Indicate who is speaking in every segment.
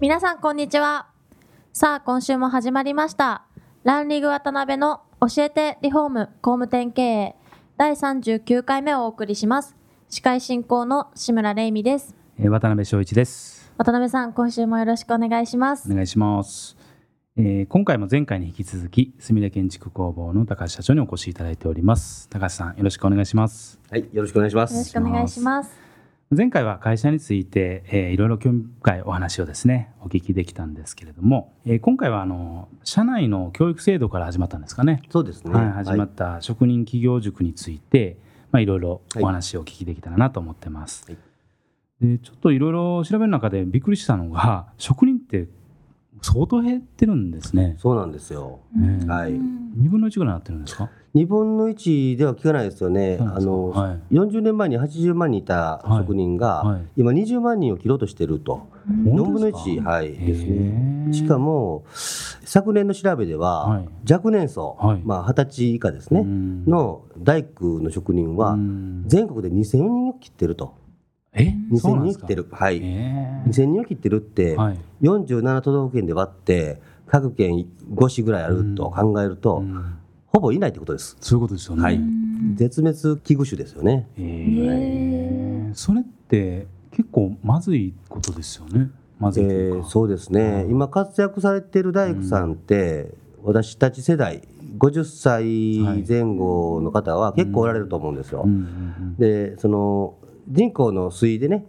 Speaker 1: 皆さんこんにちはさあ今週も始まりましたランリグ渡辺の教えてリフォーム工務店経営第39回目をお送りします司会進行の志村玲美です
Speaker 2: えー渡辺翔一です。
Speaker 1: 渡辺さん今週もよろしくお願いします
Speaker 2: お願いします。えー今回も前回に引き続き、すみれ建築工房の高橋社長にお越しいただいております。高橋さん、よろしくお願いします。
Speaker 3: はい、よろしくお願いしま
Speaker 1: よろし
Speaker 3: す。
Speaker 1: くお願いします
Speaker 2: 前回は会社について、えーいろいろ興味深いお話をですね、お聞きできたんですけれども、えー今回はあの社内の教育制度から始まったんですかね。
Speaker 3: そうですね。
Speaker 2: はい、始まった職人企業塾について、まあ、いろいろお話をお聞きできたらなと思ってます。
Speaker 3: はい
Speaker 2: でちょっといろいろ調べる中でびっくりしたのが職人って相当減ってるんですね。
Speaker 3: そうなんですよ。
Speaker 2: ね
Speaker 3: はい。
Speaker 2: 2分の1ぐらいになってるんですか？
Speaker 3: 二分の一では聞かないですよね。あの、
Speaker 2: はい。
Speaker 3: 40年前に80万人いた職人が、
Speaker 2: はい。
Speaker 3: 今20万人を切ろうとしていると。4分の
Speaker 2: 本当ですか
Speaker 3: ？1、はい、
Speaker 2: へ
Speaker 3: ですね。
Speaker 2: ー。
Speaker 3: しかも、昨年の調べでは、
Speaker 2: はい。
Speaker 3: 若年層、
Speaker 2: はい。
Speaker 3: まあ、20歳以下ですね、
Speaker 2: うん。
Speaker 3: の大工の職人は、
Speaker 2: うん。
Speaker 3: 全国で2000人を切ってると。
Speaker 2: え？そう
Speaker 3: 2000
Speaker 2: なんですか？
Speaker 3: 人切ってる。はい。
Speaker 2: えー。
Speaker 3: 2000人を切ってるって、
Speaker 2: はい。
Speaker 3: 47都道府県で割って各県5市ぐらいあると考えると、
Speaker 2: うん
Speaker 3: ほぼいないってことです。
Speaker 2: そういうことですよね。
Speaker 3: はい絶滅危惧種ですよね。
Speaker 2: えーそれって結構まずいことですよね。まずいと
Speaker 3: え
Speaker 2: いうか。
Speaker 3: ーそうですね、
Speaker 2: うん
Speaker 3: 今活躍されている大工さんって、私たち世代50歳前後の方は結構おられると思うんですよ。
Speaker 2: うんうん
Speaker 3: でその人口の推移でね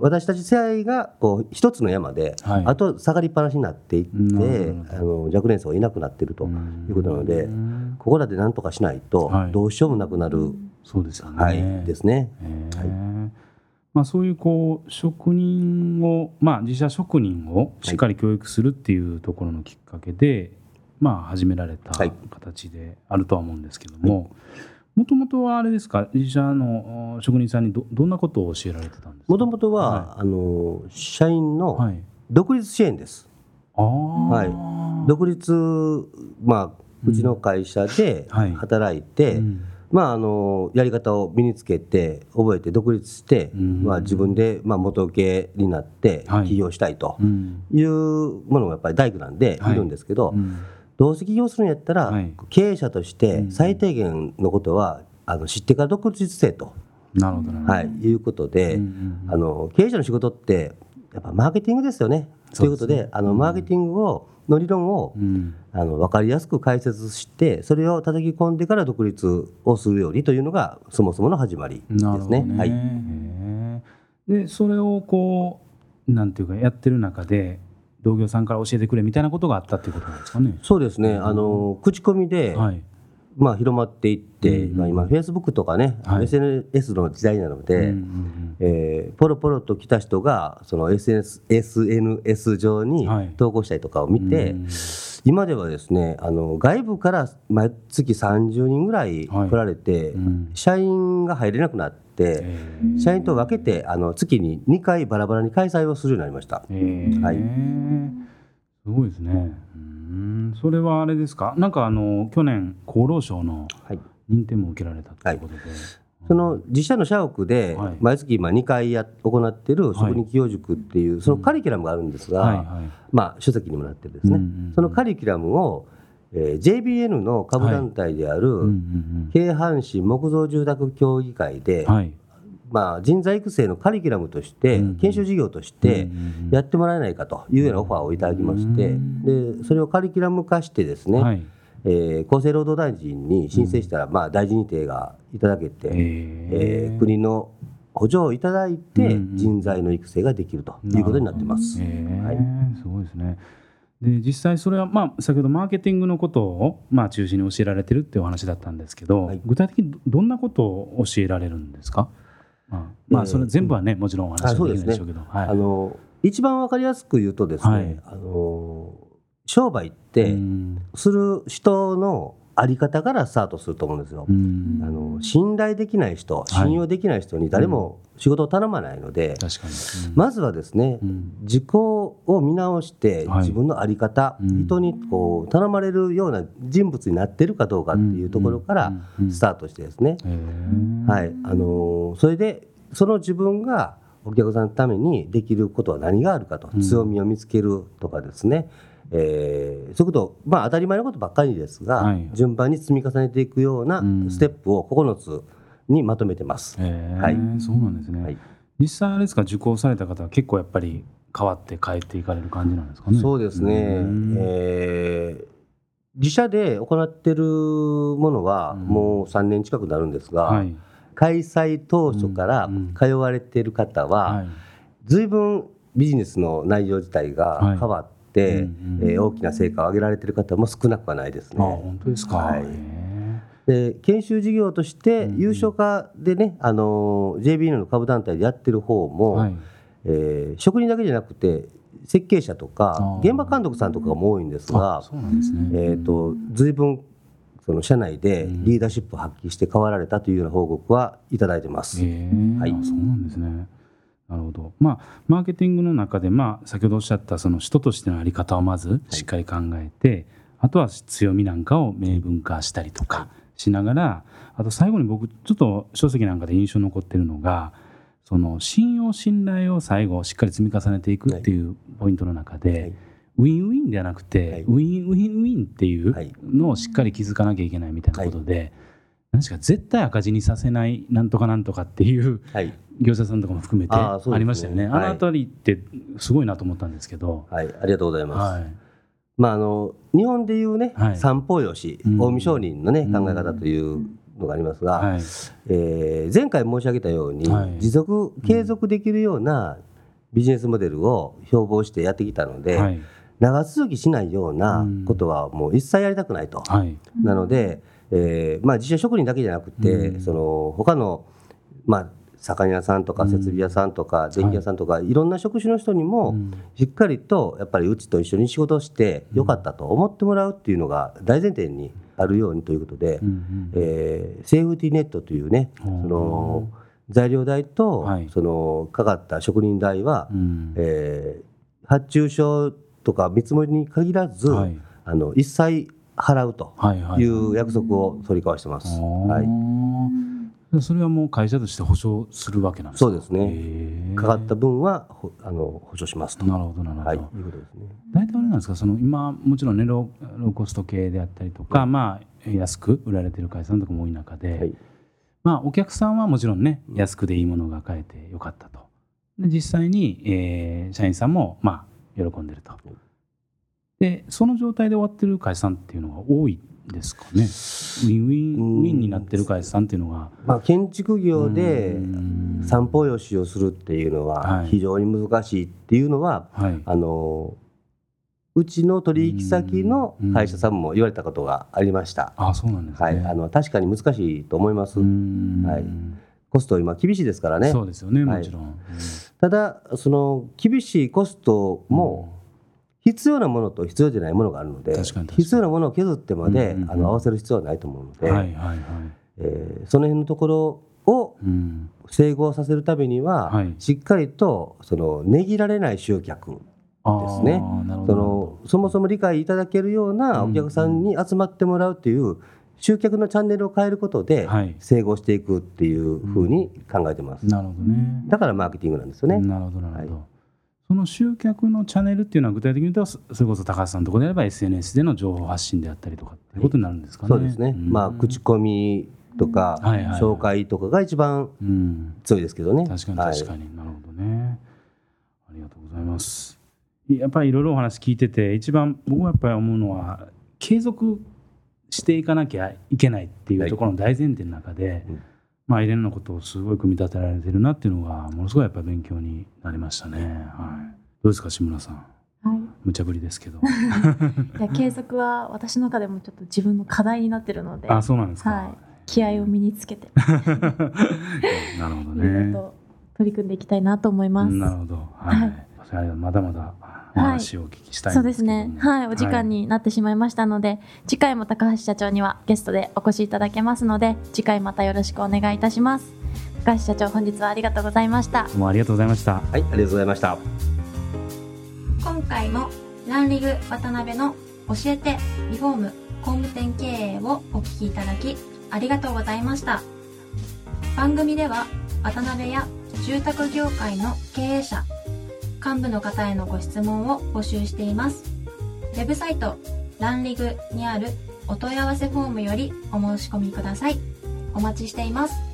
Speaker 3: 私たち世代がこう一つの山で、
Speaker 2: はい。
Speaker 3: あと下がりっぱなしになっていって、あの若年層がいなくなっていると
Speaker 2: うん
Speaker 3: いうことなので、
Speaker 2: うん。
Speaker 3: ここらで何とかしないと
Speaker 2: はい。
Speaker 3: どうしようもなくなる、
Speaker 2: そうですよね。
Speaker 3: はいですね。
Speaker 2: へー。まあ、そういうこう職人を、まあ、自社職人をしっかり教育するっていうところのきっかけで、まあ、始められた
Speaker 3: はい。
Speaker 2: 形であるとは思うんですけどももともとはあれですか？自社のお職人さんにどどんなことを教えられてたんですか？
Speaker 3: もともとは、あの社員の
Speaker 2: はい、
Speaker 3: 独立支援です。
Speaker 2: ああ
Speaker 3: はい。独立、まあ、うちの会社で
Speaker 2: はい。
Speaker 3: 働いて、
Speaker 2: うん。
Speaker 3: まあ、あのやり方を身につけて覚えて独立して、
Speaker 2: うん。
Speaker 3: まあ、自分で、まあ、元請けになって
Speaker 2: はい。
Speaker 3: 起業したいと
Speaker 2: うん。
Speaker 3: いうものがやっぱり大工なんで
Speaker 2: はい。
Speaker 3: いるんですけど、
Speaker 2: うん
Speaker 3: どうせ起業するんやったら、
Speaker 2: はい。
Speaker 3: 経営者として
Speaker 2: うん。
Speaker 3: 最低限のことはあの知ってから独立せえと、
Speaker 2: なるほどなるほど、
Speaker 3: はい、いうことで、
Speaker 2: うんうんうん。
Speaker 3: あの経営者の仕事ってやっぱマーケティングですよね。ということ
Speaker 2: で
Speaker 3: あのマーケティングをの理論を、
Speaker 2: うん。
Speaker 3: あの分かりやすく解説してそれを叩き込んでから独立をするようにというのがそもそもの始まりです
Speaker 2: ね。
Speaker 3: ね。はい、
Speaker 2: でそれをこうなんていうかやってる中で同業さんから教えてくれみたいなことがあったっていうことなんですかね。
Speaker 3: そうですね。あの口コミで、
Speaker 2: はい。
Speaker 3: まあ、広まっていって、
Speaker 2: うん
Speaker 3: まあ、今フェイスブックとかね、
Speaker 2: はい。
Speaker 3: SNS の時代なので、
Speaker 2: うんうん
Speaker 3: えーポロポロと来た人がその SNS, SNS 上に
Speaker 2: はい。
Speaker 3: 投稿したりとかを見て、
Speaker 2: うん
Speaker 3: 今ではですねあの外部から毎月30人ぐらい
Speaker 2: はい。
Speaker 3: 来られて、
Speaker 2: うん。
Speaker 3: 社員が入れなくなっ社員と分けてあの月に2回バラバラに開催をするようになりました。はい。
Speaker 2: すごいですね。うん。それはあれですか？なんかあの去年厚労省の
Speaker 3: はい。
Speaker 2: 認定も受けられたということで。
Speaker 3: その自社の社屋で
Speaker 2: はい。
Speaker 3: 毎月今2回や行ってい。る職人企業塾っていうそのカリキュラムがあるんですが、
Speaker 2: はい。はい。
Speaker 3: まあ書籍にもなってるですね、そのカリキュラムを、えー JBN の下部団体である、京阪神木造住宅協議会で、
Speaker 2: うん。はい。
Speaker 3: まあ、人材育成のカリキュラムとして、
Speaker 2: うん
Speaker 3: 研修事業としてやってもらえないかというようなオファーをいただきまして、でそれをカリキュラム化してですね、
Speaker 2: はい。
Speaker 3: えー厚生労働大臣に申請したら、まあ、大臣認定がいただけて、え
Speaker 2: え
Speaker 3: ー国の補助をいただいて人材の育成ができるということになってます。はい
Speaker 2: すごいですね。で実際それは、まあ、先ほどマーケティングのことを、まあ、中心に教えられてるっていうお話だったんですけど、
Speaker 3: はい。
Speaker 2: 具体的にどどんなことを教えられるんですか、まあまあ、
Speaker 3: えー
Speaker 2: それ全部はね、もちろんお話はできないでしょうけど、はい。
Speaker 3: あの一番わかりやすく言うとですね、
Speaker 2: はい。
Speaker 3: あの商売って
Speaker 2: うん。
Speaker 3: する人のあり方からスタートすると思うんですよ。
Speaker 2: うん。
Speaker 3: あの信頼できない人、
Speaker 2: い。
Speaker 3: 信用できない人に誰も仕事を頼まないので、
Speaker 2: 確かに、うん。
Speaker 3: まずはですね、
Speaker 2: うん。
Speaker 3: 自己を見直して、
Speaker 2: はい。
Speaker 3: 自分の在り方、
Speaker 2: うん。
Speaker 3: 人にこう頼まれるような人物になってるかどうかっていうところからスタートしてですね、はい。あのーそれでその自分がお客さんのためにできることは何があるかと、
Speaker 2: うん。
Speaker 3: 強みを見つけるとかですね、えーそういうことを、まあ、当たり前のことばっかりですが、
Speaker 2: はい。
Speaker 3: 順番に積み重ねていくような
Speaker 2: うん。
Speaker 3: ステップを9つにまとめてます。はい。
Speaker 2: そうなんですね、
Speaker 3: はい。
Speaker 2: 実際あれですか受講された方は結構やっぱり変わって変えていかれる感じなんですかね。
Speaker 3: そうですね、
Speaker 2: ん。
Speaker 3: えー自社で行ってるものは
Speaker 2: うん。
Speaker 3: もう3年近くなるんですが、
Speaker 2: はい。
Speaker 3: 開催当初から
Speaker 2: うん。
Speaker 3: 通われている方は、
Speaker 2: はい。
Speaker 3: 随分ビジネスの内容自体が変わっ
Speaker 2: うんうん
Speaker 3: えー大きな成果を上げられている方も少なくはないです
Speaker 2: あ
Speaker 3: ね。
Speaker 2: 本当ですか、
Speaker 3: はい。
Speaker 2: へ
Speaker 3: で研修事業として
Speaker 2: うん
Speaker 3: 優勝家でね、あの JB の株団体でやってる方
Speaker 2: ー
Speaker 3: も、
Speaker 2: はい。
Speaker 3: えー職人だけじゃなくて設計者とか現場監督さんとかも多いんです
Speaker 2: あ
Speaker 3: が、
Speaker 2: そうなんですね。
Speaker 3: えー、と随分その社内でリーダーシップを発揮して変わられたというような報告はいただいてます。
Speaker 2: へえ
Speaker 3: はい。
Speaker 2: あそうなんですね。なるほど。まあマーケティングの中でまあ先ほどおっしゃったその人としてのあり方をまずしっかり考えて、あとは強みなんかを明文化したりとかしながら、あと最後に僕ちょっと書籍なんかで印象に残ってるのが。その信用信頼を最後しっかり積み重ねていくっていうポイントの中で、
Speaker 3: はい。
Speaker 2: ウィンウィンではなくて、
Speaker 3: はい。
Speaker 2: ウィンウィンウィンっていう
Speaker 3: はい。
Speaker 2: のをしっかり築かなきゃいけないみたいなことで、何ですか絶対赤字にさせないなんとかなんとかっていう
Speaker 3: はい。
Speaker 2: 業者さんとかも含めて
Speaker 3: あ
Speaker 2: りましたよね。あ
Speaker 3: はい。
Speaker 2: の辺りってすごいなと思ったんですけど、
Speaker 3: はい、ありがとうございます。
Speaker 2: はい、
Speaker 3: まあ、あの日本でいうね、
Speaker 2: はい。
Speaker 3: 三方よし、
Speaker 2: うん。
Speaker 3: 近江商人のね、
Speaker 2: うん
Speaker 3: 考え方というのがありますが、
Speaker 2: はい、
Speaker 3: えー前回申し上げたように、
Speaker 2: はい。
Speaker 3: 持続継続できるようなビジネスモデルを標榜してやってきたので、
Speaker 2: はい、
Speaker 3: 長続きしないようなことはもう一切やりたくないと。
Speaker 2: はい、
Speaker 3: なので、えーまあ、自社職人だけじゃなくて、
Speaker 2: うん。
Speaker 3: その他の、まあ、魚屋さんとか
Speaker 2: うん。
Speaker 3: 設備屋さんとか電気屋さんとか、い、ろんな職種の人にも、
Speaker 2: うん。
Speaker 3: しっかりとやっぱりうちと一緒に仕事をしてよかったと思ってもらうっていうのが大前提にあるようにということで、えーセーフティーネットというね、
Speaker 2: う。ん
Speaker 3: その材料代と、
Speaker 2: はい。
Speaker 3: そのかかった職人代は、
Speaker 2: うん。
Speaker 3: えー発注書とか見積もりに限らず、
Speaker 2: はい。
Speaker 3: あの一切払うと
Speaker 2: はいはい。
Speaker 3: いう約束を取り交わしてます。はい、
Speaker 2: い、それはもう会社として保証するわけなんですか？
Speaker 3: そうですね。
Speaker 2: ね
Speaker 3: かかった分はほあの補助しますと、
Speaker 2: なるほどなるほど、
Speaker 3: はい、いうことですね。
Speaker 2: 大体あれなんですか？その今もちろんねローローコスト系であったりとか、まあ安く売られてる会社さんとかも多い中で、
Speaker 3: はい。
Speaker 2: まあお客さんはもちろんね安くでいいものが買えてよかったと。で実際に、えー社員さんもまあ喜んでるとでその状態で終わってる会社さんっていうのが多いですかね？ウィンウィンウィンになってる会社さんっていうのが。
Speaker 3: まあ、建築業で
Speaker 2: うん。
Speaker 3: 三方よしをするっていうの
Speaker 2: は
Speaker 3: はい。非常に難しいっていうのは、
Speaker 2: はい。
Speaker 3: あのうちの取引先の会社さんも言われたことがありました。
Speaker 2: あそうなんですね、
Speaker 3: はい、あの確かに難しいと思います。
Speaker 2: うん。
Speaker 3: はい。コスト今厳しいですからね。
Speaker 2: そうですよね
Speaker 3: はい。
Speaker 2: もちろん、うん。
Speaker 3: ただその厳しいコストも必要なものと必要じゃないものがあるので、必要なものを削ってまで、
Speaker 2: うんうんうん。
Speaker 3: あの合わせる必要はないと思うので、
Speaker 2: はいはいはい、
Speaker 3: えーその辺のところを
Speaker 2: うん、
Speaker 3: 整合させるためには、
Speaker 2: はい。
Speaker 3: しっかりとその値切られない集客ですね。そ
Speaker 2: ど。
Speaker 3: のそもそも理解いただけるようなお客さんに集まってもらうっていう集客のチャンネルを変えることで
Speaker 2: はい。
Speaker 3: 整合していくっていうふうに考えてます、
Speaker 2: なるほどね。
Speaker 3: だからマーケティングなんですよね、
Speaker 2: なるほどなるほど、
Speaker 3: はい
Speaker 2: その集客のチャンネルっていうのは具体的に言うとそそれこそ高橋さんのところであれば SNS での情報発信であったりとかっていうことになるんですかね、
Speaker 3: そうですね、
Speaker 2: ん。
Speaker 3: まあ口コミとか
Speaker 2: はいはいはい。
Speaker 3: 紹介とかが一番
Speaker 2: うん
Speaker 3: 強いですけどね。
Speaker 2: 確かに
Speaker 3: はい。
Speaker 2: 確かに、なるほどね。ありがとうございます。やっぱりいろいろお話聞いてて一番僕はやっぱり思うのは継続していかなきゃいけないっていうところの大前提の中で、
Speaker 3: うん
Speaker 2: まあ、入れのことをすごい組み立てられてるなっていうのがものすごいやっぱり勉強になりましたね、はい、どうですか志村さん。
Speaker 1: はい。
Speaker 2: 無茶ぶりですけど。
Speaker 1: いや継続は私の中でもちょっと自分の課題になってるので。
Speaker 2: あそうなんですか、
Speaker 1: はい、気合を身につけて。
Speaker 2: なるほどね。
Speaker 1: と取り組んでいきたいなと思います。
Speaker 2: なるほど、はい。
Speaker 1: はい。
Speaker 2: まだまだお話をお聞きしたい
Speaker 1: そう
Speaker 2: んでけども
Speaker 1: ですすね。はい。お時間になってしまいましたので、次回も高橋社長にはゲストでお越しいただけますので、次回またよろしくお願いいたします。高橋社長、本日はありがとうございました。
Speaker 2: どうもありがとうございました
Speaker 3: はい、ありがとうございました。
Speaker 1: 今回もランリグ渡辺の教えてリフォーム工務店経営をお聞きいただきありがとうございました番組では渡辺や住宅業界の経営者幹部の方へのご質問を募集しています。ウェブサイトランリグにあるお問い合わせフォームよりお申し込みください。お待ちしています。